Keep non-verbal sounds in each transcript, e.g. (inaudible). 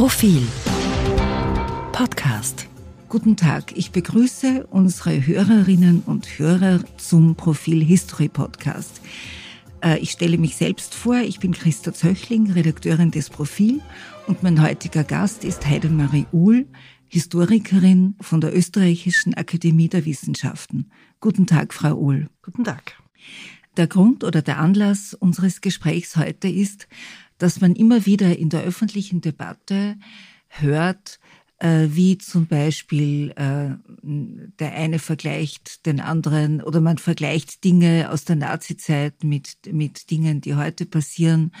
Profil Podcast. Guten Tag, ich begrüße unsere Hörerinnen und Hörer zum Profil History Podcast. Äh, ich stelle mich selbst vor, ich bin Christa Zöchling, Redakteurin des Profil und mein heutiger Gast ist Heidemarie Uhl, Historikerin von der Österreichischen Akademie der Wissenschaften. Guten Tag, Frau Uhl. Guten Tag. Der Grund oder der Anlass unseres Gesprächs heute ist, dass man immer wieder in der öffentlichen Debatte hört, äh, wie zum Beispiel äh, der eine vergleicht den anderen oder man vergleicht Dinge aus der Nazizeit mit, mit Dingen, die heute passieren.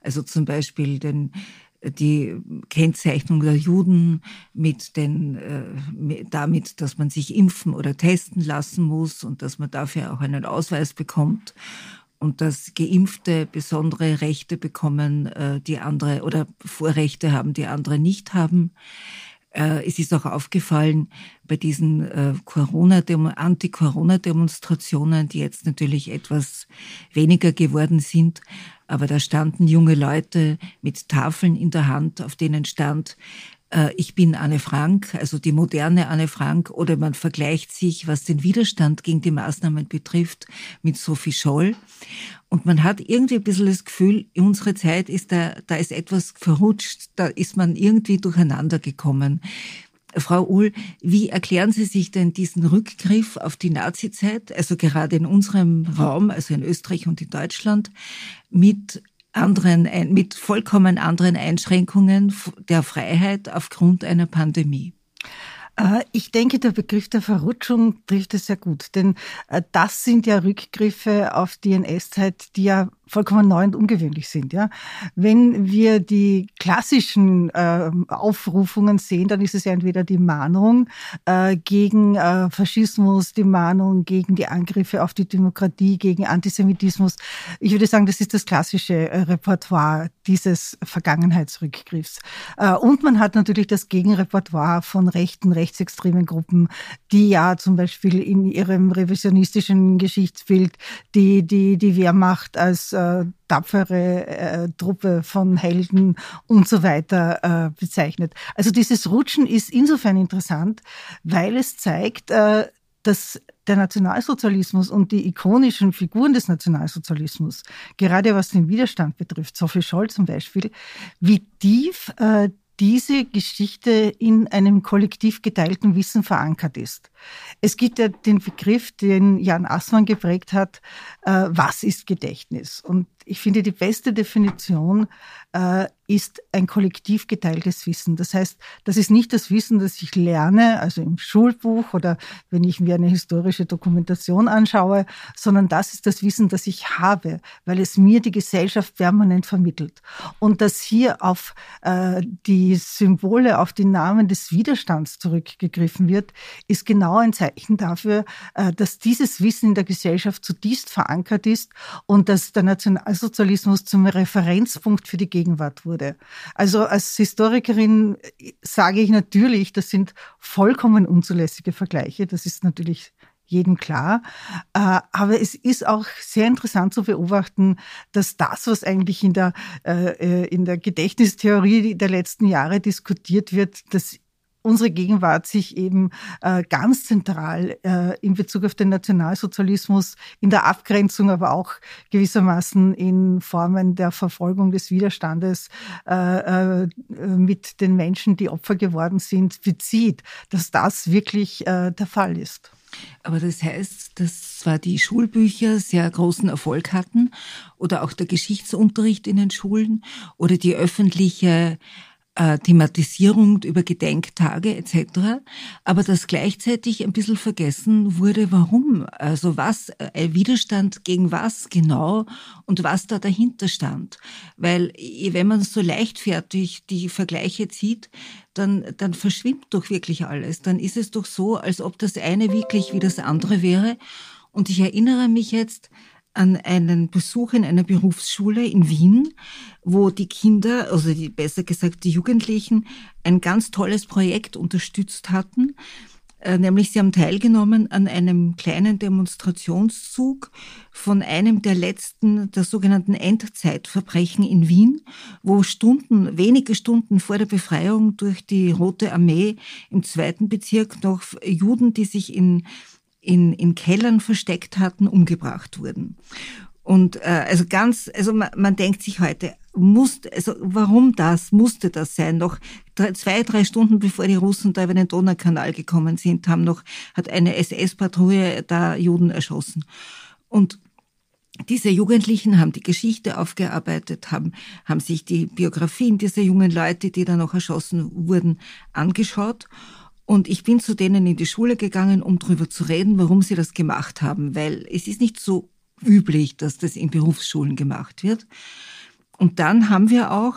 Also zum Beispiel den die Kennzeichnung der Juden mit den, äh, damit, dass man sich impfen oder testen lassen muss und dass man dafür auch einen Ausweis bekommt und dass Geimpfte besondere Rechte bekommen, äh, die andere oder Vorrechte haben, die andere nicht haben. Äh, es ist auch aufgefallen bei diesen äh, Corona Anti-Corona-Demonstrationen, die jetzt natürlich etwas weniger geworden sind, aber da standen junge Leute mit Tafeln in der Hand, auf denen stand ich bin Anne Frank, also die moderne Anne Frank, oder man vergleicht sich, was den Widerstand gegen die Maßnahmen betrifft, mit Sophie Scholl. Und man hat irgendwie ein bisschen das Gefühl, in unserer Zeit ist da, da ist etwas verrutscht, da ist man irgendwie durcheinander gekommen. Frau Uhl, wie erklären Sie sich denn diesen Rückgriff auf die Nazizeit, also gerade in unserem Raum, also in Österreich und in Deutschland, mit anderen, mit vollkommen anderen Einschränkungen der Freiheit aufgrund einer Pandemie. Äh, ich denke, der Begriff der Verrutschung trifft es sehr gut, denn äh, das sind ja Rückgriffe auf die NS-Zeit, die ja vollkommen neu und ungewöhnlich sind. Ja, wenn wir die klassischen äh, Aufrufungen sehen, dann ist es ja entweder die Mahnung äh, gegen äh, Faschismus, die Mahnung gegen die Angriffe auf die Demokratie, gegen Antisemitismus. Ich würde sagen, das ist das klassische äh, Repertoire dieses Vergangenheitsrückgriffs. Äh, und man hat natürlich das Gegenrepertoire von rechten, rechtsextremen Gruppen, die ja zum Beispiel in ihrem revisionistischen Geschichtsbild die die die Wehrmacht als äh, tapfere äh, Truppe von Helden und so weiter äh, bezeichnet. Also dieses Rutschen ist insofern interessant, weil es zeigt, äh, dass der Nationalsozialismus und die ikonischen Figuren des Nationalsozialismus, gerade was den Widerstand betrifft, Sophie Scholl zum Beispiel, wie tief äh, diese Geschichte in einem kollektiv geteilten Wissen verankert ist. Es gibt ja den Begriff, den Jan Assmann geprägt hat, äh, was ist Gedächtnis? Und ich finde, die beste Definition äh, ist ein kollektiv geteiltes Wissen. Das heißt, das ist nicht das Wissen, das ich lerne, also im Schulbuch oder wenn ich mir eine historische Dokumentation anschaue, sondern das ist das Wissen, das ich habe, weil es mir die Gesellschaft permanent vermittelt. Und dass hier auf äh, die Symbole, auf die Namen des Widerstands zurückgegriffen wird, ist genau ein Zeichen dafür, äh, dass dieses Wissen in der Gesellschaft zutiefst verankert ist und dass der Nationalsozialismus zum Referenzpunkt für die Gegenwart wurde. Also als Historikerin sage ich natürlich, das sind vollkommen unzulässige Vergleiche. Das ist natürlich jedem klar. Äh, aber es ist auch sehr interessant zu beobachten, dass das, was eigentlich in der, äh, in der Gedächtnistheorie der letzten Jahre diskutiert wird, das unsere Gegenwart sich eben äh, ganz zentral äh, in Bezug auf den Nationalsozialismus, in der Abgrenzung, aber auch gewissermaßen in Formen der Verfolgung des Widerstandes äh, äh, mit den Menschen, die Opfer geworden sind, bezieht, dass das wirklich äh, der Fall ist. Aber das heißt, dass zwar die Schulbücher sehr großen Erfolg hatten oder auch der Geschichtsunterricht in den Schulen oder die öffentliche äh, Thematisierung über Gedenktage etc., aber dass gleichzeitig ein bisschen vergessen wurde, warum, also was, äh, Widerstand gegen was genau und was da dahinter stand. Weil wenn man so leichtfertig die Vergleiche zieht, dann, dann verschwimmt doch wirklich alles. Dann ist es doch so, als ob das eine wirklich wie das andere wäre. Und ich erinnere mich jetzt, an einen Besuch in einer Berufsschule in Wien, wo die Kinder, also die, besser gesagt die Jugendlichen, ein ganz tolles Projekt unterstützt hatten, Äh, nämlich sie haben teilgenommen an einem kleinen Demonstrationszug von einem der letzten, der sogenannten Endzeitverbrechen in Wien, wo Stunden, wenige Stunden vor der Befreiung durch die Rote Armee im zweiten Bezirk noch Juden, die sich in in, in Kellern versteckt hatten, umgebracht wurden. Und äh, also ganz, also man, man denkt sich heute, muss, also warum das, musste das sein? Noch drei, zwei, drei Stunden bevor die Russen da über den Donaukanal gekommen sind, haben noch, hat eine SS-Patrouille da Juden erschossen. Und diese Jugendlichen haben die Geschichte aufgearbeitet, haben, haben sich die Biografien dieser jungen Leute, die da noch erschossen wurden, angeschaut. Und ich bin zu denen in die Schule gegangen, um darüber zu reden, warum sie das gemacht haben, weil es ist nicht so üblich, dass das in Berufsschulen gemacht wird. Und dann haben wir auch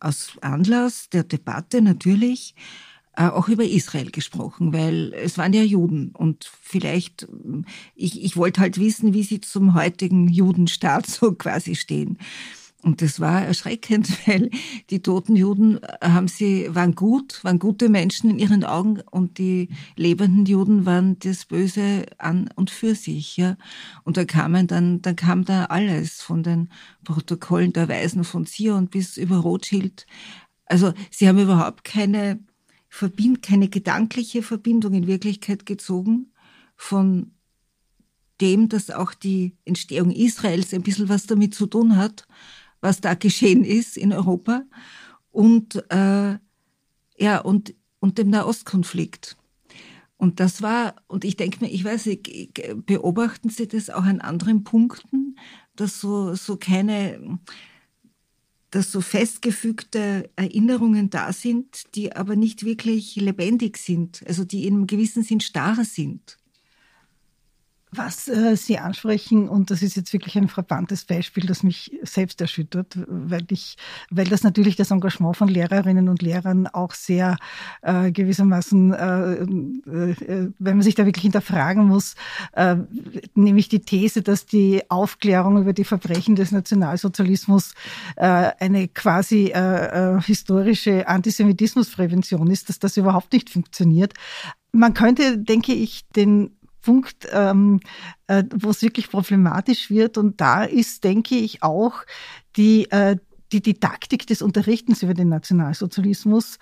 aus Anlass der Debatte natürlich äh, auch über Israel gesprochen, weil es waren ja Juden und vielleicht, ich, ich wollte halt wissen, wie sie zum heutigen Judenstaat (laughs) so quasi stehen. Und das war erschreckend, (laughs) weil die toten Juden äh, haben sie, waren gut, waren gute Menschen in ihren Augen und die lebenden Juden waren das Böse an und für sich, ja. Und da kamen dann, dann kam da alles von den Protokollen der Weisen von Zion bis über Rothschild. Also sie haben überhaupt keine Verbind, keine gedankliche Verbindung in Wirklichkeit gezogen von dem, dass auch die Entstehung Israels ein bisschen was damit zu tun hat was da geschehen ist in Europa und äh, ja und und dem Nahostkonflikt. Und das war, und ich denke mir, ich weiß nicht, beobachten Sie das auch an anderen Punkten, dass so, so keine, dass so festgefügte Erinnerungen da sind, die aber nicht wirklich lebendig sind, also die in einem gewissen Sinn starr sind. Was äh, Sie ansprechen, und das ist jetzt wirklich ein frappantes Beispiel, das mich selbst erschüttert, weil ich, weil das natürlich das Engagement von Lehrerinnen und Lehrern auch sehr äh, gewissermaßen, äh, äh, wenn man sich da wirklich hinterfragen muss, äh, nämlich die These, dass die Aufklärung über die Verbrechen des Nationalsozialismus äh, eine quasi äh, äh, historische Antisemitismusprävention ist, dass das überhaupt nicht funktioniert. Man könnte, denke ich, den Punkt, ähm, äh, wo es wirklich problematisch wird. Und da ist, denke ich, auch die, äh, die Didaktik des Unterrichtens über den Nationalsozialismus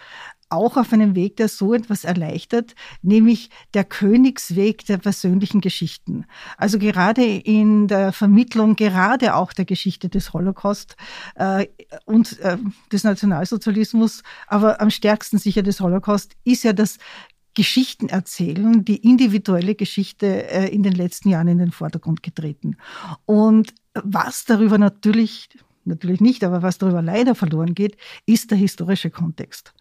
auch auf einem Weg, der so etwas erleichtert, nämlich der Königsweg der persönlichen Geschichten. Also gerade in der Vermittlung, gerade auch der Geschichte des Holocaust äh, und äh, des Nationalsozialismus, aber am stärksten sicher des Holocaust, ist ja das Geschichten erzählen, die individuelle Geschichte äh, in den letzten Jahren in den Vordergrund getreten. Und was darüber natürlich, natürlich nicht, aber was darüber leider verloren geht, ist der historische Kontext.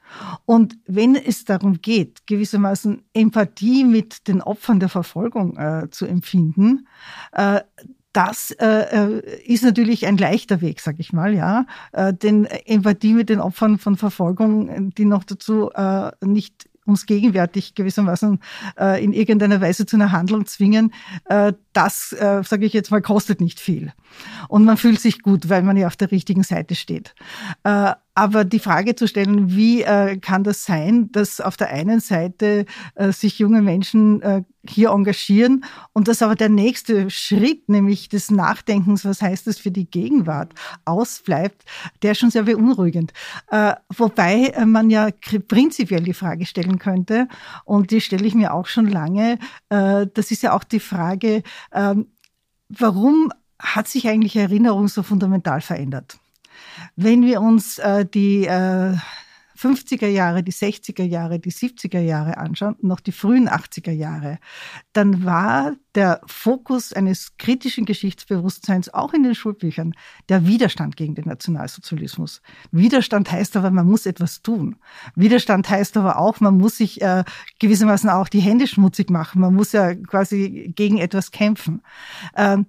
Und wenn es darum geht, gewissermaßen Empathie mit den Opfern der Verfolgung äh, zu empfinden, äh, das äh, äh ist natürlich ein leichter Weg, sag ich mal, ja. Äh, denn Empathie mit den Opfern von Verfolgung, die noch dazu äh, nicht uns gegenwärtig gewissermaßen äh, in irgendeiner Weise zu einer Handlung zwingen, äh, das, äh, sage ich jetzt mal, kostet nicht viel. Und man fühlt sich gut, weil man ja auf der richtigen Seite steht. Äh, aber die Frage zu stellen, wie äh, kann das sein, dass auf der einen Seite äh, sich junge Menschen äh, hier engagieren und dass aber der nächste Schritt, nämlich des Nachdenkens, was heißt das für die Gegenwart, ausbleibt, der ist schon sehr beunruhigend. Äh, wobei äh, man ja prinzipiell die Frage stellen könnte, und die stelle ich mir auch schon lange, äh, das ist ja auch die Frage, ähm, warum hat sich eigentlich Erinnerung so fundamental verändert? Wenn wir uns äh, die äh, 50er Jahre, die 60er Jahre, die 70er Jahre anschauen, noch die frühen 80er Jahre, dann war der Fokus eines kritischen Geschichtsbewusstseins auch in den Schulbüchern der Widerstand gegen den Nationalsozialismus. Widerstand heißt aber, man muss etwas tun. Widerstand heißt aber auch, man muss sich äh, gewissermaßen auch die Hände schmutzig machen. Man muss ja quasi gegen etwas kämpfen. Ähm,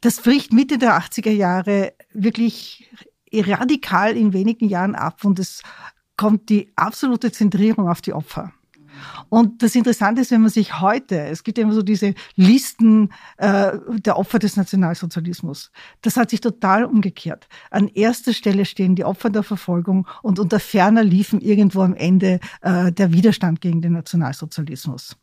das bricht Mitte der 80er Jahre wirklich radikal in wenigen Jahren ab und es kommt die absolute Zentrierung auf die Opfer. Und das Interessante ist, wenn man sich heute, es gibt immer so diese Listen äh, der Opfer des Nationalsozialismus, das hat sich total umgekehrt. An erster Stelle stehen die Opfer der Verfolgung und unter ferner liefen irgendwo am Ende äh, der Widerstand gegen den Nationalsozialismus.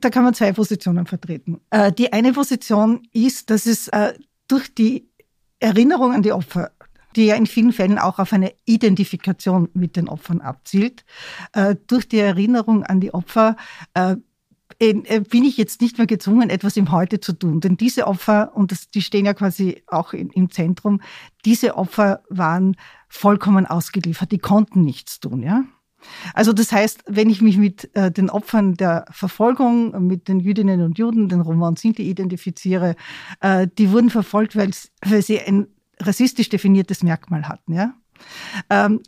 Da kann man zwei Positionen vertreten. Äh, die eine Position ist, dass es äh, durch die Erinnerung an die Opfer die ja in vielen Fällen auch auf eine Identifikation mit den Opfern abzielt. Äh, durch die Erinnerung an die Opfer bin ich jetzt nicht mehr gezwungen, etwas im Heute zu tun. Denn diese Opfer, und das, die stehen ja quasi auch in, im Zentrum, diese Opfer waren vollkommen ausgeliefert. Die konnten nichts tun, ja. Also das heißt, wenn ich mich mit äh, den Opfern der Verfolgung, mit den Jüdinnen und Juden, den Roma und Sinti identifiziere, äh, die wurden verfolgt, weil sie ein rassistisch definiertes Merkmal hatten. Ja? Ähm,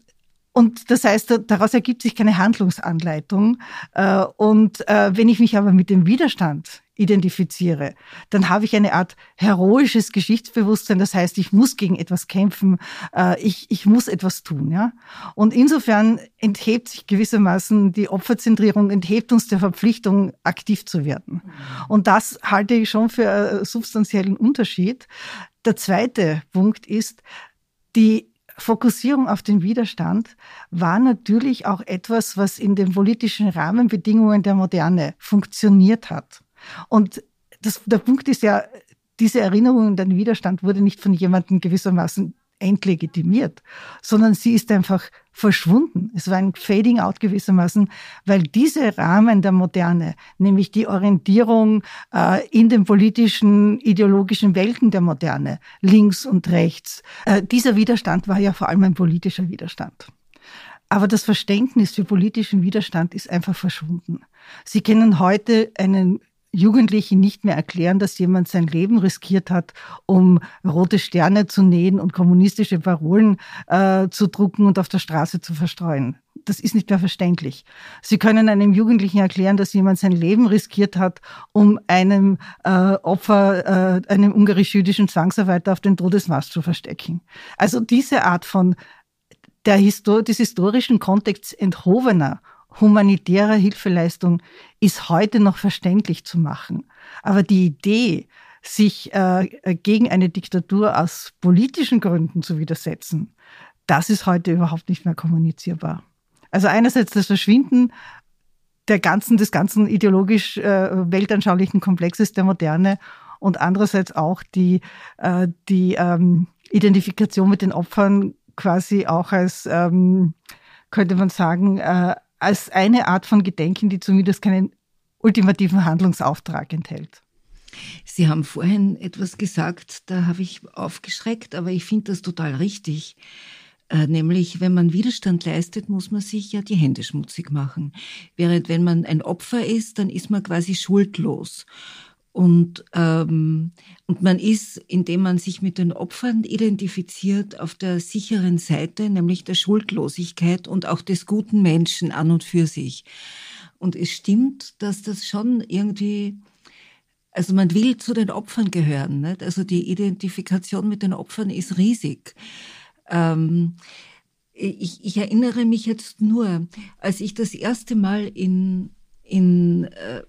und das heißt, daraus ergibt sich keine Handlungsanleitung. Äh, und äh, wenn ich mich aber mit dem Widerstand identifiziere, dann habe ich eine Art heroisches Geschichtsbewusstsein. Das heißt, ich muss gegen etwas kämpfen, äh, ich, ich muss etwas tun. Ja? Und insofern enthebt sich gewissermaßen die Opferzentrierung, enthebt uns der Verpflichtung, aktiv zu werden. Und das halte ich schon für einen substanziellen Unterschied. Der zweite Punkt ist, die Fokussierung auf den Widerstand war natürlich auch etwas, was in den politischen Rahmenbedingungen der Moderne funktioniert hat. Und das, der Punkt ist ja, diese Erinnerung an den Widerstand wurde nicht von jemandem gewissermaßen entlegitimiert, sondern sie ist einfach verschwunden. Es war ein Fading out gewissermaßen, weil diese Rahmen der Moderne, nämlich die Orientierung äh, in den politischen, ideologischen Welten der Moderne, links und rechts, äh, dieser Widerstand war ja vor allem ein politischer Widerstand. Aber das Verständnis für politischen Widerstand ist einfach verschwunden. Sie kennen heute einen Jugendlichen nicht mehr erklären, dass jemand sein Leben riskiert hat, um rote Sterne zu nähen und kommunistische Parolen äh, zu drucken und auf der Straße zu verstreuen. Das ist nicht mehr verständlich. Sie können einem Jugendlichen erklären, dass jemand sein Leben riskiert hat, um einem äh, Opfer, äh, einem ungarisch-jüdischen Zwangsarbeiter auf den Todesmast zu verstecken. Also diese Art von der Histor des historischen Kontexts enthovener humanitärer Hilfeleistung ist heute noch verständlich zu machen. Aber die Idee, sich äh, gegen eine Diktatur aus politischen Gründen zu widersetzen, das ist heute überhaupt nicht mehr kommunizierbar. Also einerseits das Verschwinden der ganzen, des ganzen ideologisch äh, weltanschaulichen Komplexes der Moderne und andererseits auch die, äh, die ähm, Identifikation mit den Opfern quasi auch als, ähm, könnte man sagen, äh, als eine Art von Gedenken, die zumindest keinen ultimativen Handlungsauftrag enthält. Sie haben vorhin etwas gesagt, da habe ich aufgeschreckt, aber ich finde das total richtig. Äh, nämlich, wenn man Widerstand leistet, muss man sich ja die Hände schmutzig machen. Während wenn man ein Opfer ist, dann ist man quasi schuldlos. Und, ähm, und man ist, indem man sich mit den Opfern identifiziert, auf der sicheren Seite, nämlich der Schuldlosigkeit und auch des guten Menschen an und für sich. Und es stimmt, dass das schon irgendwie, also man will zu den Opfern gehören. Nicht? Also die Identifikation mit den Opfern ist riesig. Ähm, ich, ich erinnere mich jetzt nur, als ich das erste Mal in, in äh,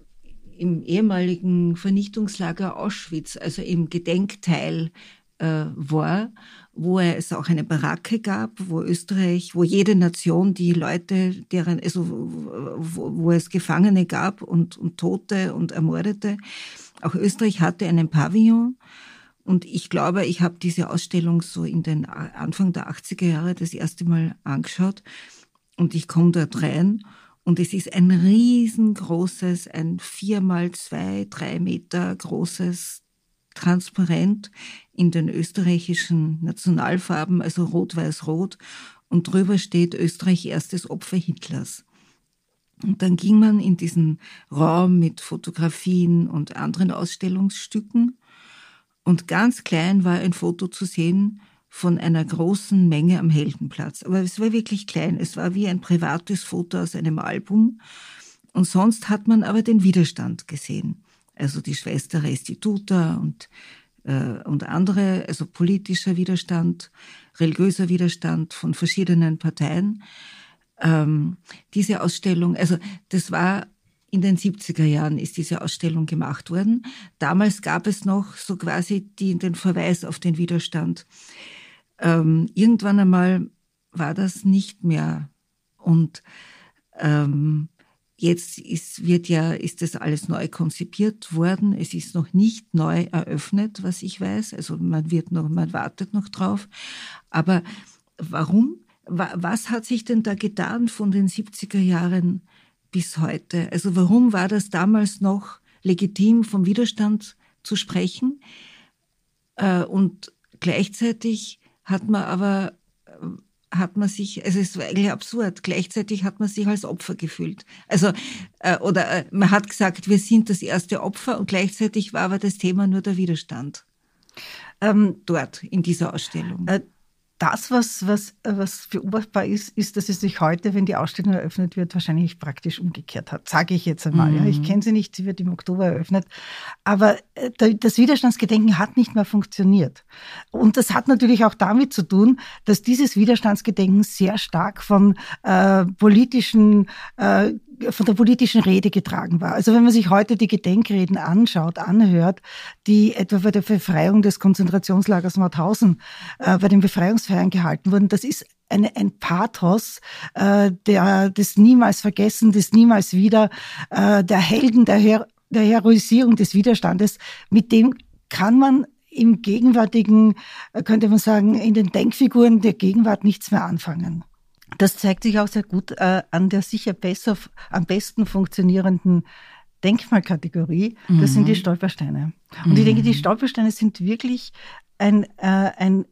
im ehemaligen Vernichtungslager Auschwitz, also im Gedenkteil äh, war, wo es auch eine Baracke gab, wo Österreich, wo jede Nation die Leute, deren, also wo, wo es Gefangene gab und, und Tote und Ermordete, auch Österreich hatte einen Pavillon. Und ich glaube, ich habe diese Ausstellung so in den Anfang der 80er Jahre das erste Mal angeschaut. Und ich komme dort rein und es ist ein riesengroßes, ein vier mal zwei, drei Meter großes Transparent in den österreichischen Nationalfarben, also rot-weiß-rot. Und drüber steht Österreich erstes Opfer Hitlers. Und dann ging man in diesen Raum mit Fotografien und anderen Ausstellungsstücken. Und ganz klein war ein Foto zu sehen von einer großen Menge am Heldenplatz. Aber es war wirklich klein. Es war wie ein privates Foto aus einem Album. Und sonst hat man aber den Widerstand gesehen. Also die Schwester Restituta und, äh, und andere, also politischer Widerstand, religiöser Widerstand von verschiedenen Parteien. Ähm, diese Ausstellung, also das war in den 70er Jahren ist diese Ausstellung gemacht worden. Damals gab es noch so quasi die, den Verweis auf den Widerstand ähm, irgendwann einmal war das nicht mehr. Und ähm, Jetzt ist, wird ja, ist das alles neu konzipiert worden. Es ist noch nicht neu eröffnet, was ich weiß. Also man wird noch, man wartet noch drauf. Aber warum? Was hat sich denn da getan von den 70er Jahren bis heute? Also warum war das damals noch legitim, vom Widerstand zu sprechen? Äh, und gleichzeitig hat man aber hat man sich, also es war eigentlich absurd, gleichzeitig hat man sich als Opfer gefühlt. Also, äh, oder äh, man hat gesagt, wir sind das erste Opfer und gleichzeitig war aber das Thema nur der Widerstand. Ähm, dort in dieser Ausstellung. Äh, das, was, was, was beobachtbar ist, ist, dass es sich heute, wenn die Ausstellung eröffnet wird, wahrscheinlich praktisch umgekehrt hat. Sage ich jetzt einmal. Mhm. Ja. Ich mhm. kenne sie nicht, sie wird im Oktober eröffnet. Aber äh, das Widerstandsgedenken hat nicht mehr funktioniert. Und das hat natürlich auch damit zu tun, dass dieses Widerstandsgedenken sehr stark von äh, politischen äh, von der politischen Rede getragen war. Also wenn man sich heute die Gedenkreden anschaut, anhört, die etwa bei der Befreiung des Konzentrationslagers Mauthausen, äh, bei den Befreiungsfeiern gehalten wurden, das ist eine, ein Pathos äh, der, des niemals Vergessen, des niemals wieder, äh, der Helden, der, Her der Heroisierung des Widerstandes, mit dem kann man im gegenwärtigen, äh, könnte man sagen, in den Denkfiguren der Gegenwart nichts mehr anfangen. Das zeigt sich auch sehr gut äh, an der sicher besser, am besten funktionierenden Denkmalkategorie. Das mhm. sind die mhm. Stolpersteine. Und mhm. ich denke, die mhm. Stolpersteine sind wirklich ein, äh, ein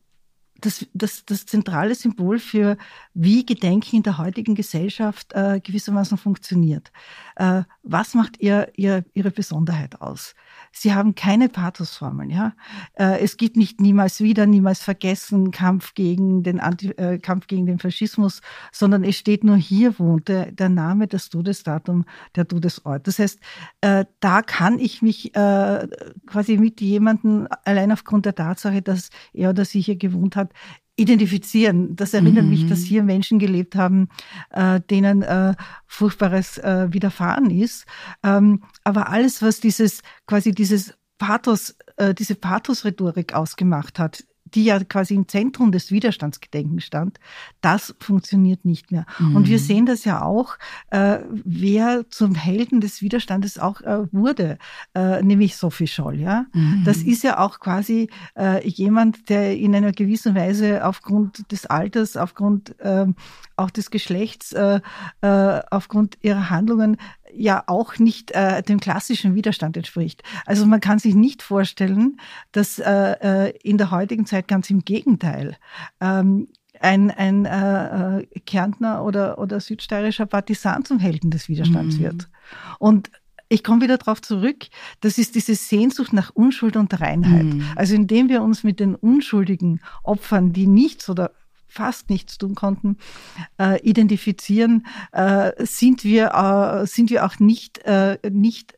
das, das, das zentrale Symbol für, wie Gedenken in der heutigen Gesellschaft äh, gewissermaßen funktioniert. Äh, was macht ihr, ihr, ihre Besonderheit aus? Sie haben keine Pathosformeln, ja. Äh, es gibt nicht niemals wieder, niemals vergessen Kampf gegen den Anti, äh, Kampf gegen den Faschismus, sondern es steht nur hier wohnte der Name, das Todesdatum, der Todesort. Das heißt, äh, da kann ich mich äh, quasi mit jemandem allein aufgrund der Tatsache, dass er oder sie hier gewohnt hat, identifizieren. Das erinnert mhm. mich, dass mhm. hier Menschen gelebt haben, äh, denen äh, Furchtbares äh, widerfahren ist. Ähm, aber alles, was dieses quasi dieses Pathos, äh, diese Pathos-Rhetorik ausgemacht hat, die ja quasi im Zentrum des Widerstandsgedenkens stand, das funktioniert nicht mehr. Mhm. Und wir mhm. sehen das ja auch, äh, wer zum Helden des Widerstandes auch äh, wurde, äh, nämlich Sophie Scholl. Ja? Mhm. Das ist ja auch quasi äh, jemand, der in einer gewissen Weise aufgrund des Alters, aufgrund äh, auch des Geschlechts, äh, äh, aufgrund ihrer Handlungen ja auch nicht äh, dem klassischen Widerstand entspricht. Also man kann sich nicht vorstellen, dass äh, äh, in der heutigen Zeit ganz im Gegenteil ähm, ein, ein äh, äh, Kärntner oder, oder südsteirischer Partisan zum Helden des Widerstands mhm. wird. Und ich komme wieder darauf zurück, das ist diese Sehnsucht nach Unschuld und Reinheit. Mhm. Also indem wir uns mit den unschuldigen Opfern, die nichts oder fast nichts tun konnten, äh, identifizieren, äh, sind wir äh, sind wir auch nicht äh, nicht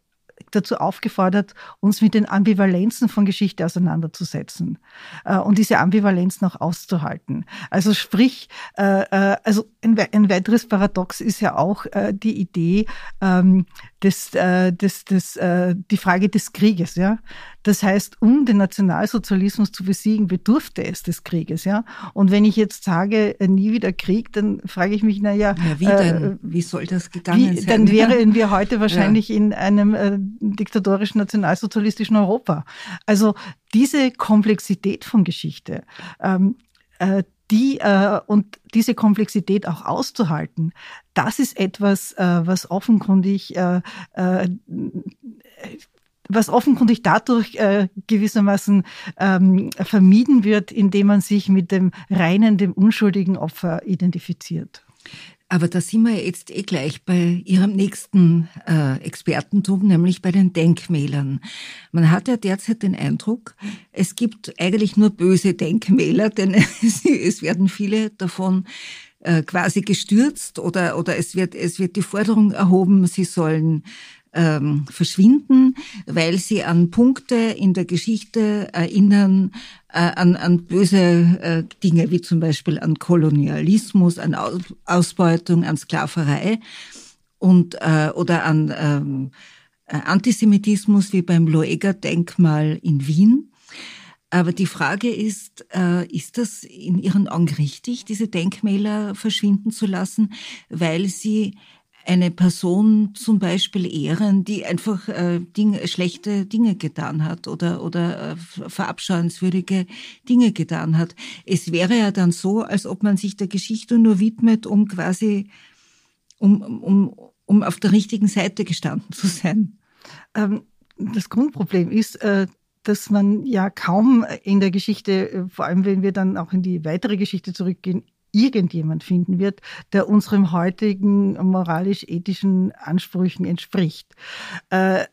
dazu aufgefordert, uns mit den Ambivalenzen von Geschichte auseinanderzusetzen äh, und diese Ambivalenzen auch auszuhalten. Also sprich, äh, äh, also ein, ein, weiteres Paradox ist ja auch äh, die Idee ähm, des, äh, des, des, die Frage des Krieges. Ja, das heißt, um den Nationalsozialismus zu besiegen, bedurfte es des Krieges. Ja, und wenn ich jetzt sage, äh, nie wieder Krieg, dann frage ich mich, na ja, ja wie denn? Äh, wie soll das gegangen wie, sein? Dann wären wir heute wahrscheinlich ja. in einem äh, diktatorischen nationalsozialistischen Europa. Also diese Komplexität von Geschichte, ähm, äh, die äh, und diese Komplexität auch auszuhalten, das ist etwas, äh, was offenkundig äh, äh, was offenkundig dadurch äh, gewissermaßen ähm, vermieden wird, indem man sich mit dem reinen, dem unschuldigen Opfer identifiziert. Aber da sind wir jetzt eh gleich bei Ihrem nächsten äh, Expertentum, nämlich bei den Denkmälern. Man hat ja derzeit den Eindruck, es gibt eigentlich nur böse Denkmäler, denn (laughs) es werden viele davon äh, quasi gestürzt oder, oder es wird, es wird die Forderung erhoben, sie sollen ähm, verschwinden, weil sie an Punkte in der Geschichte erinnern, äh, an, an böse äh, Dinge wie zum Beispiel an Kolonialismus, an Ausbeutung, an Sklaverei und äh, oder an ähm, äh, Antisemitismus wie beim Loeger-Denkmal in Wien. Aber die Frage ist, äh, ist das in Ihren Augen richtig, diese Denkmäler verschwinden zu lassen, weil sie eine Person zum Beispiel ehren, die einfach äh, Dinge, schlechte Dinge getan hat oder, oder äh, verabscheuenswürdige Dinge getan hat. Es wäre ja dann so, als ob man sich der Geschichte nur widmet, um quasi, um, um, um auf der richtigen Seite gestanden zu sein. Ähm, das Grundproblem ist, äh, dass man ja kaum in der Geschichte, äh, vor allem wenn wir dann auch in die weitere Geschichte zurückgehen, irgendjemand finden wird, der unserem heutigen moralisch-ethischen Ansprüchen entspricht. Äh,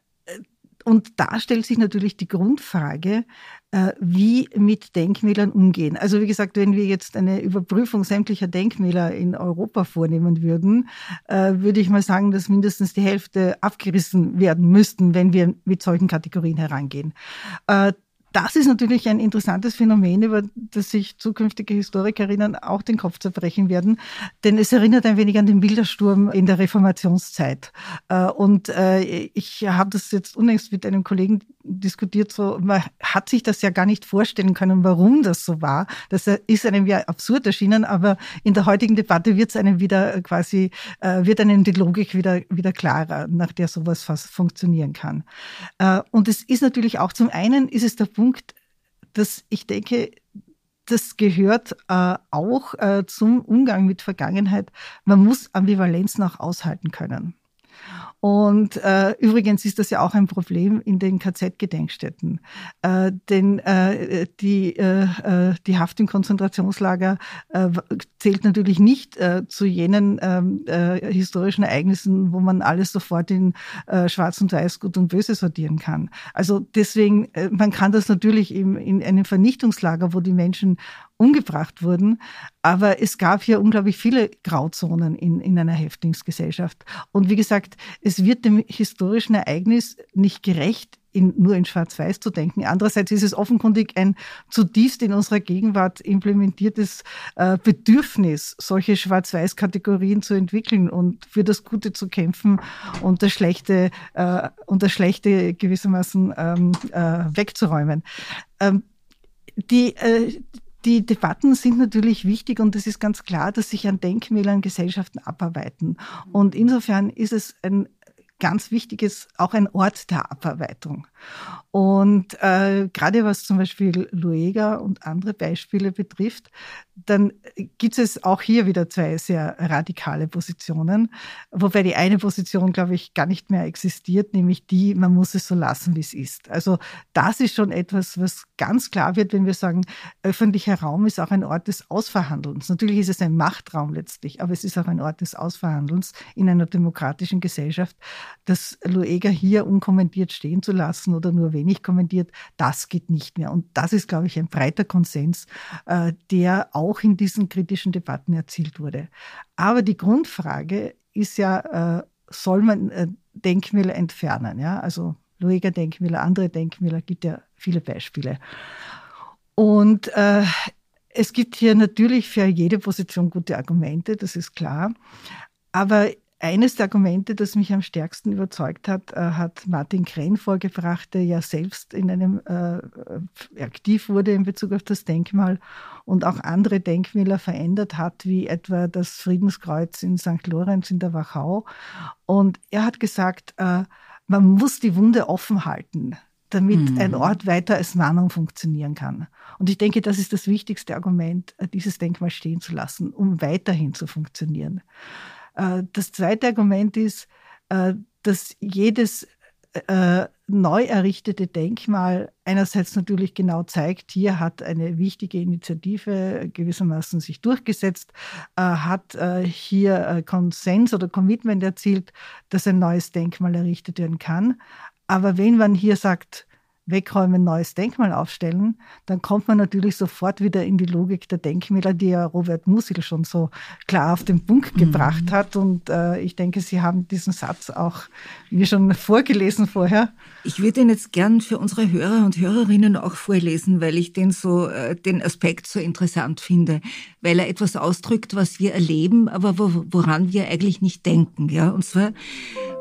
und da stellt sich natürlich die Grundfrage, äh, wie mit Denkmälern umgehen. Also wie gesagt, wenn wir jetzt eine Überprüfung sämtlicher Denkmäler in Europa vornehmen würden, äh, würde ich mal sagen, dass mindestens die Hälfte abgerissen werden müssten, wenn wir mit solchen Kategorien herangehen. Äh, das ist natürlich ein interessantes Phänomen, über das sich zukünftige Historikerinnen auch den Kopf zerbrechen werden, denn es erinnert ein wenig an den Bildersturm in der Reformationszeit. Äh, und äh, ich habe das jetzt unlängst mit einem Kollegen diskutiert, so man hat sich das ja gar nicht vorstellen können, warum das so war. Das ist einem ja absurd erschienen, aber in der heutigen Debatte wird es einem wieder quasi, äh, wird einem die Logik wieder, wieder klarer, nach der sowas fast funktionieren kann. Und es ist natürlich auch zum einen, ist es der Punkt, dass ich denke, das gehört äh, auch äh, zum Umgang mit Vergangenheit. Man muss Ambivalenzen auch aushalten können. Und äh, übrigens ist das ja auch ein Problem in den KZ-Gedenkstätten. Äh, denn äh, die, äh, äh, die Haft im Konzentrationslager äh, zählt natürlich nicht äh, zu jenen ähm, äh, historischen Ereignissen, wo man alles sofort in äh, Schwarz und Weiß, Gut und Böse sortieren kann. Also deswegen, äh, man kann das natürlich im, in einem Vernichtungslager, wo die Menschen umgebracht wurden. Aber es gab hier unglaublich viele Grauzonen in, in einer Häftlingsgesellschaft. Und wie gesagt, es wird dem historischen Ereignis nicht gerecht, in, nur in Schwarz-Weiß zu denken. Andererseits ist es offenkundig ein zutiefst in unserer Gegenwart implementiertes äh, Bedürfnis, solche Schwarz-Weiß-Kategorien zu entwickeln und für das Gute zu kämpfen und das Schlechte, äh, und das Schlechte gewissermaßen ähm, äh, wegzuräumen. Ähm, die, äh, die Debatten sind natürlich wichtig und es ist ganz klar, dass sich an Denkmälern Gesellschaften abarbeiten. Und insofern ist es ein ganz wichtiges, auch ein Ort der Abarbeitung. Und äh, gerade was zum Beispiel Luega und andere Beispiele betrifft, dann gibt es auch hier wieder zwei sehr radikale Positionen, wobei die eine Position, glaube ich, gar nicht mehr existiert, nämlich die, man muss es so lassen, wie es ist. Also das ist schon etwas, was ganz klar wird, wenn wir sagen, öffentlicher Raum ist auch ein Ort des Ausverhandelns. Natürlich ist es ein Machtraum letztlich, aber es ist auch ein Ort des Ausverhandelns in einer demokratischen Gesellschaft. Das Luega hier unkommentiert stehen zu lassen oder nur wenig kommentiert, das geht nicht mehr. Und das ist, glaube ich, ein breiter Konsens, äh, der auch in diesen kritischen Debatten erzielt wurde. Aber die Grundfrage ist ja, äh, soll man äh, Denkmäler entfernen? Ja? Also Lueger Denkmäler, andere Denkmäler, gibt ja viele Beispiele. Und äh, es gibt hier natürlich für jede Position gute Argumente, das ist klar. Aber eines der Argumente, das mich am stärksten überzeugt hat, äh, hat Martin Krenn vorgebracht, der ja selbst in einem äh, aktiv wurde in Bezug auf das Denkmal und auch andere Denkmäler verändert hat, wie etwa das Friedenskreuz in St. Lorenz in der Wachau. Und er hat gesagt, äh, man muss die Wunde offen halten damit mhm. ein Ort weiter als Mahnung funktionieren kann. Und ich denke, das ist das wichtigste Argument, äh, dieses Denkmal stehen zu lassen, um weiterhin zu funktionieren. Äh, das zweite Argument ist, äh, dass jedes äh, neu errichtete Denkmal einerseits natürlich genau zeigt, hier hat eine wichtige Initiative gewissermaßen sich durchgesetzt, hat hier Konsens oder Commitment erzielt, dass ein neues Denkmal errichtet werden kann. Aber wenn man hier sagt, wegräumen, neues Denkmal aufstellen, dann kommt man natürlich sofort wieder in die Logik der Denkmäler, die ja Robert Musil schon so klar auf den Punkt mhm. gebracht hat. Und äh, ich denke, Sie haben diesen Satz auch mir schon vorgelesen vorher. Ich würde ihn jetzt gern für unsere Hörer und Hörerinnen auch vorlesen, weil ich den so, äh, den Aspekt so interessant finde, weil er etwas ausdrückt, was wir erleben, aber woran wir eigentlich nicht denken. Ja, und zwar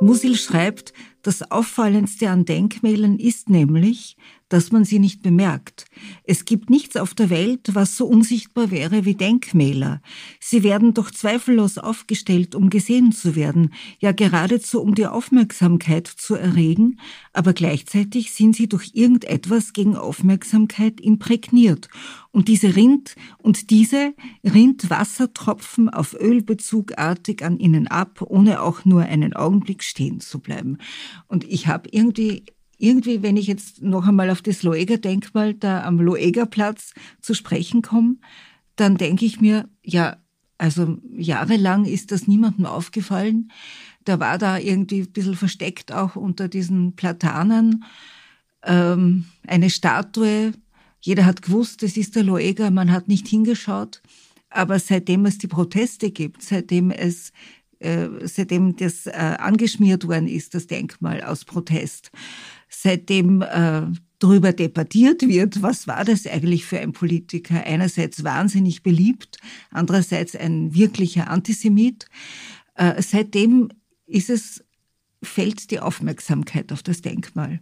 Musil schreibt, das Auffallendste an Denkmälern ist nämlich, dass man sie nicht bemerkt. Es gibt nichts auf der Welt, was so unsichtbar wäre wie Denkmäler. Sie werden doch zweifellos aufgestellt, um gesehen zu werden, ja geradezu um die Aufmerksamkeit zu erregen, aber gleichzeitig sind sie durch irgendetwas gegen Aufmerksamkeit imprägniert. Und diese Rind und diese rinnt Wassertropfen auf Ölbezugartig an ihnen ab, ohne auch nur einen Augenblick stehen zu bleiben. Und ich habe irgendwie irgendwie, wenn ich jetzt noch einmal auf das Loeger-Denkmal da am Loeger-Platz zu sprechen komme, dann denke ich mir, ja, also jahrelang ist das niemandem aufgefallen. Da war da irgendwie ein bisschen versteckt auch unter diesen Platanen ähm, eine Statue. Jeder hat gewusst, es ist der Loeger, man hat nicht hingeschaut. Aber seitdem es die Proteste gibt, seitdem es äh, seitdem das äh, angeschmiert worden ist, das Denkmal aus Protest, seitdem äh, darüber debattiert wird, was war das eigentlich für ein Politiker? Einerseits wahnsinnig beliebt, andererseits ein wirklicher Antisemit. Äh, seitdem ist es, fällt die Aufmerksamkeit auf das Denkmal.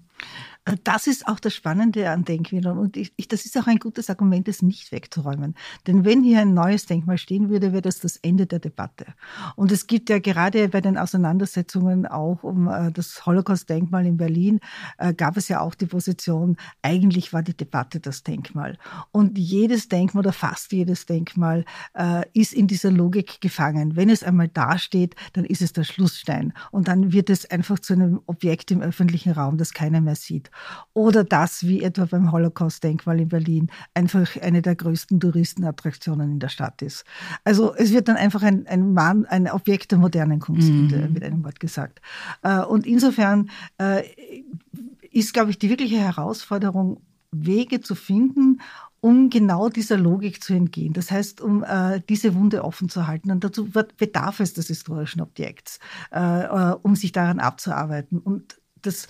Das ist auch das Spannende an Denkmälern und ich, ich, das ist auch ein gutes Argument, es nicht wegzuräumen. Denn wenn hier ein neues Denkmal stehen würde, wäre das das Ende der Debatte. Und es gibt ja gerade bei den Auseinandersetzungen auch um äh, das Holocaust-Denkmal in Berlin, äh, gab es ja auch die Position, eigentlich war die Debatte das Denkmal. Und jedes Denkmal oder fast jedes Denkmal äh, ist in dieser Logik gefangen. Wenn es einmal dasteht, dann ist es der Schlussstein. Und dann wird es einfach zu einem Objekt im öffentlichen Raum, das keiner mehr sieht. Oder das, wie etwa beim Holocaust-Denkmal in Berlin, einfach eine der größten Touristenattraktionen in der Stadt ist. Also es wird dann einfach ein, ein, Mann, ein Objekt der modernen Kunst, mhm. mit einem Wort gesagt. Äh, und insofern äh, ist, glaube ich, die wirkliche Herausforderung, Wege zu finden, um genau dieser Logik zu entgehen. Das heißt, um äh, diese Wunde offen zu halten. Und dazu bedarf es des historischen Objekts, äh, äh, um sich daran abzuarbeiten. Und das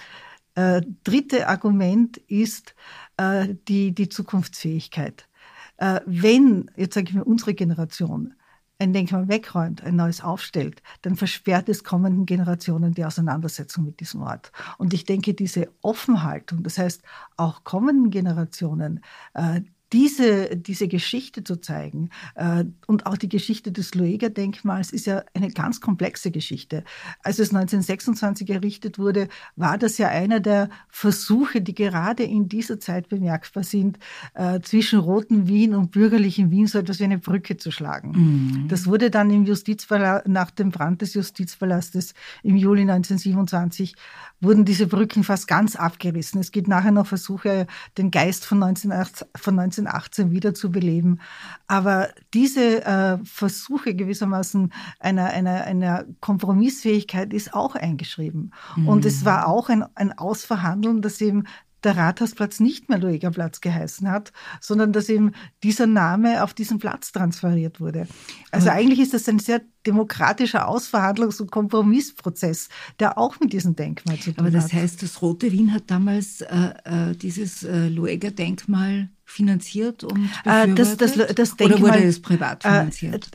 äh, dritte Argument ist äh, die, die Zukunftsfähigkeit. Äh, wenn, jetzt sage ich mal, unsere Generation ein Denkmal wegräumt, ein neues aufstellt, dann versperrt es kommenden Generationen die Auseinandersetzung mit diesem Ort. Und ich denke, diese Offenhaltung, das heißt auch kommenden Generationen, äh, diese, diese Geschichte zu zeigen äh, und auch die Geschichte des Lueger-Denkmals ist ja eine ganz komplexe Geschichte. Als es 1926 errichtet wurde, war das ja einer der Versuche, die gerade in dieser Zeit bemerkbar sind, äh, zwischen Roten Wien und bürgerlichen Wien so etwas wie eine Brücke zu schlagen. Mhm. Das wurde dann im Justizpalast, nach dem Brand des Justizpalastes im Juli 1927 wurden diese Brücken fast ganz abgerissen. Es gibt nachher noch Versuche, den Geist von 1918, von 1918 wiederzubeleben. Aber diese äh, Versuche gewissermaßen einer, einer, einer Kompromissfähigkeit ist auch eingeschrieben. Mhm. Und es war auch ein, ein Ausverhandeln, das eben der Rathausplatz nicht mehr Luegerplatz geheißen hat, sondern dass eben dieser Name auf diesen Platz transferiert wurde. Also Aber eigentlich ist das ein sehr demokratischer Ausverhandlungs- und Kompromissprozess, der auch mit diesem Denkmal zu tun hat. Aber das heißt, das Rote Wien hat damals äh, äh dieses äh, Lueger-Denkmal finanziert und befürwortet? Äh, das, das, das Denkmal, Oder wurde es privat äh, finanziert?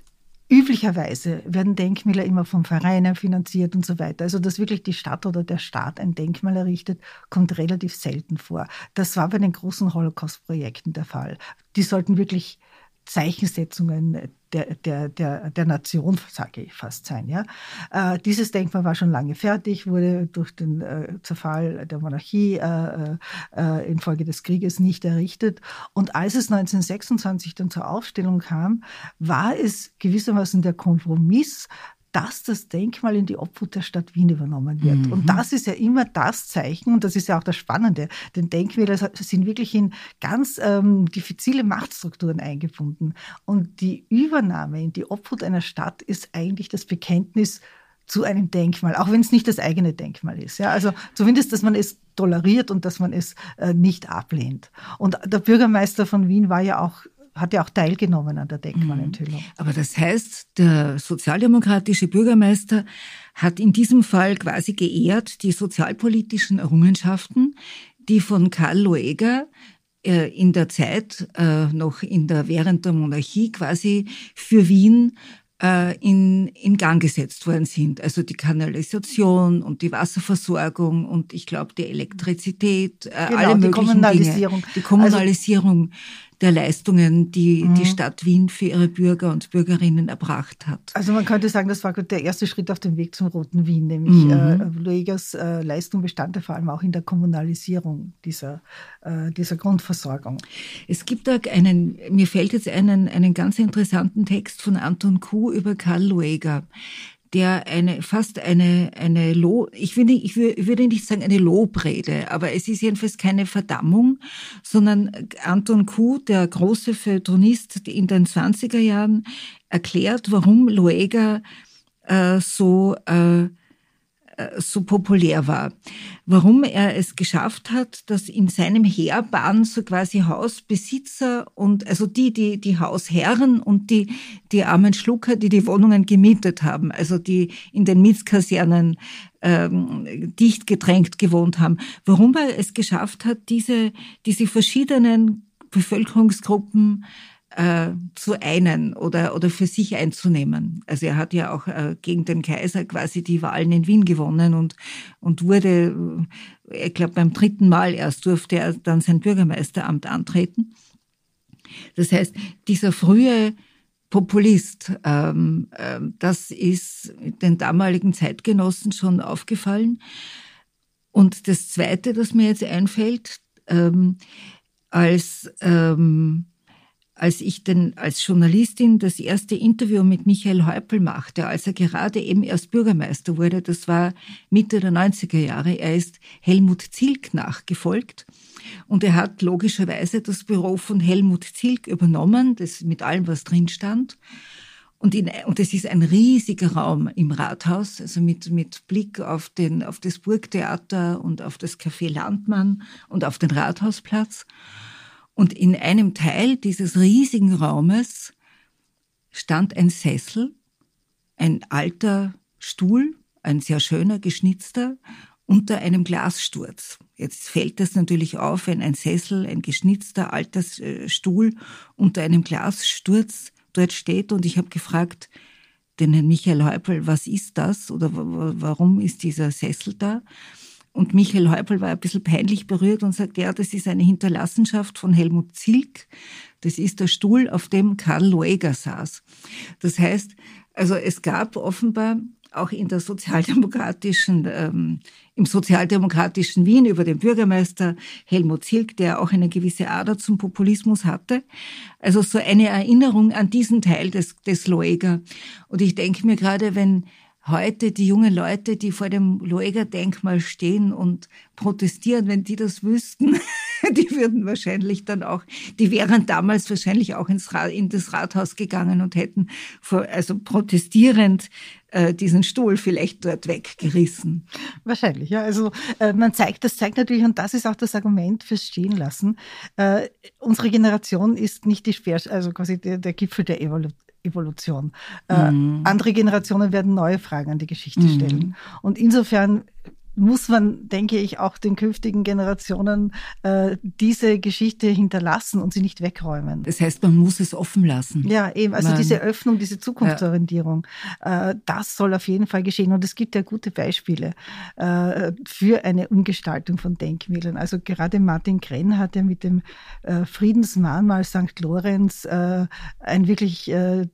Üblicherweise werden Denkmäler immer vom Verein finanziert und so weiter. Also, dass wirklich die Stadt oder der Staat ein Denkmal errichtet, kommt relativ selten vor. Das war bei den großen Holocaust-Projekten der Fall. Die sollten wirklich Zeichensetzungen der, der, der, der Nation, sage ich fast sein. Ja? Äh, dieses Denkmal war schon lange fertig, wurde durch den äh, Zerfall der Monarchie äh, äh infolge des Krieges nicht errichtet. Und als es 1926 dann zur Aufstellung kam, war es gewissermaßen der Kompromiss dass das Denkmal in die Obhut der Stadt Wien übernommen wird. Mhm. Und das ist ja immer das Zeichen, und das ist ja auch das Spannende, denn Denkmäler sind wirklich in ganz ähm, diffizile Machtstrukturen eingebunden. Und die Übernahme in die Obhut einer Stadt ist eigentlich das Bekenntnis zu einem Denkmal, auch wenn es nicht das eigene Denkmal ist. Ja, also zumindest, dass man es toleriert und dass man es äh, nicht ablehnt. Und der Bürgermeister von Wien war ja auch hat ja auch teilgenommen an der Denkmalenthüllung. Mhm. Aber das heißt, der sozialdemokratische Bürgermeister hat in diesem Fall quasi geehrt die sozialpolitischen Errungenschaften, die von Karl Loeger äh, in der Zeit, äh, noch in der, während der Monarchie quasi für Wien äh, in, in Gang gesetzt worden sind. Also die Kanalisation und die Wasserversorgung und ich glaube die Elektrizität, genau, alle möglichen die Kommunalisierung. Dinge. Die Kommunalisierung. Also, der Leistungen, die mhm. die Stadt Wien für ihre Bürger und Bürgerinnen erbracht hat. Also man könnte sagen, das war der erste Schritt auf dem Weg zum Roten Wien, nämlich mhm. äh, Luegas äh, Leistung bestand ja vor allem auch in der Kommunalisierung dieser, äh, dieser Grundversorgung. Es gibt da einen, mir fällt jetzt einen, einen ganz interessanten Text von Anton Kuh über Karl Lueger der eine fast eine eine Lo ich würde ich würde nicht sagen eine Lobrede, aber es ist jedenfalls keine Verdammung, sondern Anton Kuh, der große Feuilletonist in den 20er Jahren, erklärt, warum Loeger äh, so äh, so populär war. Warum er es geschafft hat, dass in seinem Heerbahn so quasi Hausbesitzer und also die, die, die Hausherren und die, die armen Schlucker, die die Wohnungen gemietet haben, also die in den Mietskasernen ähm, dicht gedrängt gewohnt haben. Warum er es geschafft hat, diese, diese verschiedenen Bevölkerungsgruppen äh, zu einen oder, oder für sich einzunehmen. Also er hat ja auch äh, gegen den Kaiser quasi die Wahlen in Wien gewonnen und, und wurde, äh, ich glaube beim dritten Mal erst durfte er dann sein Bürgermeisteramt antreten. Das heißt, dieser frühe Populist, ähm, äh, das ist den damaligen Zeitgenossen schon aufgefallen. Und das Zweite, das mir jetzt einfällt, ähm, als ähm, als ich denn als Journalistin das erste Interview mit Michael Häupl machte, als er gerade eben erst Bürgermeister wurde, das war Mitte der 90er Jahre, er ist Helmut Zilk nachgefolgt und er hat logischerweise das Büro von Helmut Zilk übernommen, das mit allem, was drin stand. Und, in, und es ist ein riesiger Raum im Rathaus, also mit, mit Blick auf, den, auf das Burgtheater und auf das Café Landmann und auf den Rathausplatz. Und in einem Teil dieses riesigen Raumes stand ein Sessel, ein alter Stuhl, ein sehr schöner, geschnitzter, unter einem Glassturz. Jetzt fällt das natürlich auf, wenn ein Sessel, ein geschnitzter alter äh, Stuhl unter einem Glassturz dort steht. Und ich habe gefragt den Herrn Michael Häupl, was ist das oder warum ist dieser Sessel da? Und Michael Häupl war ein bisschen peinlich berührt und sagt, ja, das ist eine Hinterlassenschaft von Helmut Zilk. Das ist der Stuhl, auf dem Karl Lueger saß. Das heißt, also es gab offenbar auch in der sozialdemokratischen, ähm, im sozialdemokratischen Wien über den Bürgermeister Helmut Zilk, der auch eine gewisse Ader zum Populismus hatte. Also so eine Erinnerung an diesen Teil des, des Loeger. Und ich denke mir gerade, wenn heute die jungen Leute, die vor dem Loeger-Denkmal stehen und protestieren, wenn die das wüssten, (laughs) die würden wahrscheinlich dann auch, die wären damals wahrscheinlich auch ins Rat, in das Rathaus gegangen und hätten vor, also protestierend äh, diesen Stuhl vielleicht dort weggerissen. Wahrscheinlich, ja. Also äh, man zeigt, das zeigt natürlich, und das ist auch das Argument fürs Stehen lassen. Äh, unsere Generation ist nicht die Speer, also quasi der, der Gipfel der Evolution. Äh, mhm. andere Generationen werden neue Fragen an die Geschichte mhm. stellen. Und insofern muss man, denke ich, auch den künftigen Generationen äh, diese Geschichte hinterlassen und sie nicht wegräumen. Das heißt, man muss es offen lassen. Ja, eben. Also man, diese Öffnung, diese Zukunftsorientierung, ja. äh, das soll auf jeden Fall geschehen. Und es gibt ja gute Beispiele äh, für eine Umgestaltung von Denkmälern. Also gerade Martin Krenn hat ja mit dem äh, Friedensmahnmal St. Lorenz äh, ein wirklich äh,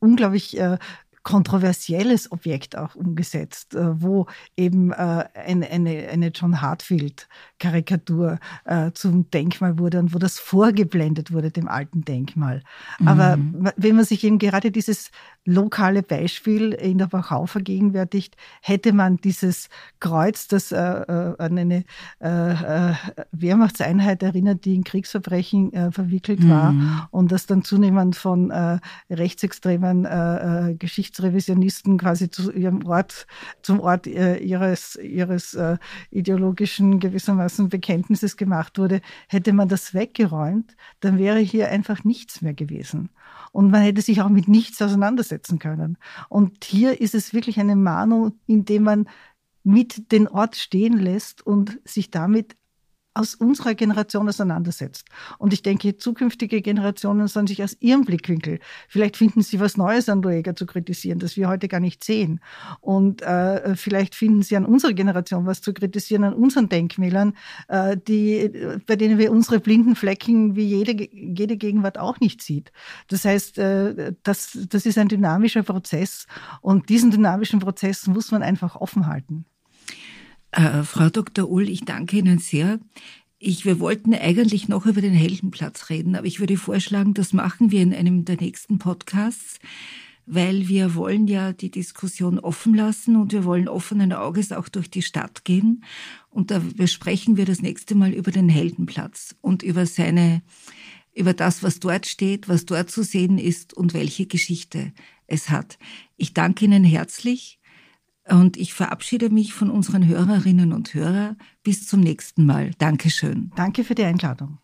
unglaublich äh, kontroversielles Objekt auch umgesetzt, äh, wo eben äh, eine, eine, eine John Hartfield-Karikatur äh, zum Denkmal wurde und wo das vorgeblendet wurde, dem alten Denkmal. Mhm. Aber wenn man sich eben gerade dieses lokale Beispiel in der Wachau vergegenwärtigt, hätte man dieses Kreuz, das an eine Wehrmachtseinheit erinnert, die in Kriegsverbrechen verwickelt mhm. war und das dann zunehmend von rechtsextremen Geschichts Rechtsrevisionisten quasi zu ihrem Ort, zum Ort äh, ihres, ihres äh, ideologischen gewissermaßen Bekenntnisses gemacht wurde, hätte man das weggeräumt, dann wäre hier einfach nichts mehr gewesen. Und man hätte sich auch mit nichts auseinandersetzen können. Und hier ist es wirklich eine Mahnung, indem man mit den Ort stehen lässt und sich damit aus unserer Generation auseinandersetzt. Und ich denke, zukünftige Generationen sollen sich aus ihrem Blickwinkel, vielleicht finden sie was Neues an Lueger zu kritisieren, das wir heute gar nicht sehen. Und äh, vielleicht finden sie an unserer Generation was zu kritisieren, an unseren Denkmälern, äh, die, bei denen wir unsere blinden Flecken wie jede, jede Gegenwart auch nicht sieht. Das heißt, äh, das, das ist ein dynamischer Prozess und diesen dynamischen Prozess muss man einfach offen halten. Äh, Frau Dr. Ull, ich danke Ihnen sehr. Ich, wir wollten eigentlich noch über den Heldenplatz reden, aber ich würde vorschlagen, das machen wir in einem der nächsten Podcasts, weil wir wollen ja die Diskussion offen lassen und wir wollen offenen Auges auch durch die Stadt gehen. Und da besprechen wir das nächste Mal über den Heldenplatz und über seine, über das, was dort steht, was dort zu sehen ist und welche Geschichte es hat. Ich danke Ihnen herzlich und ich verabschiede mich von unseren Hörerinnen und Hörern. Bis zum nächsten Mal. Dankeschön. Danke für die Einladung.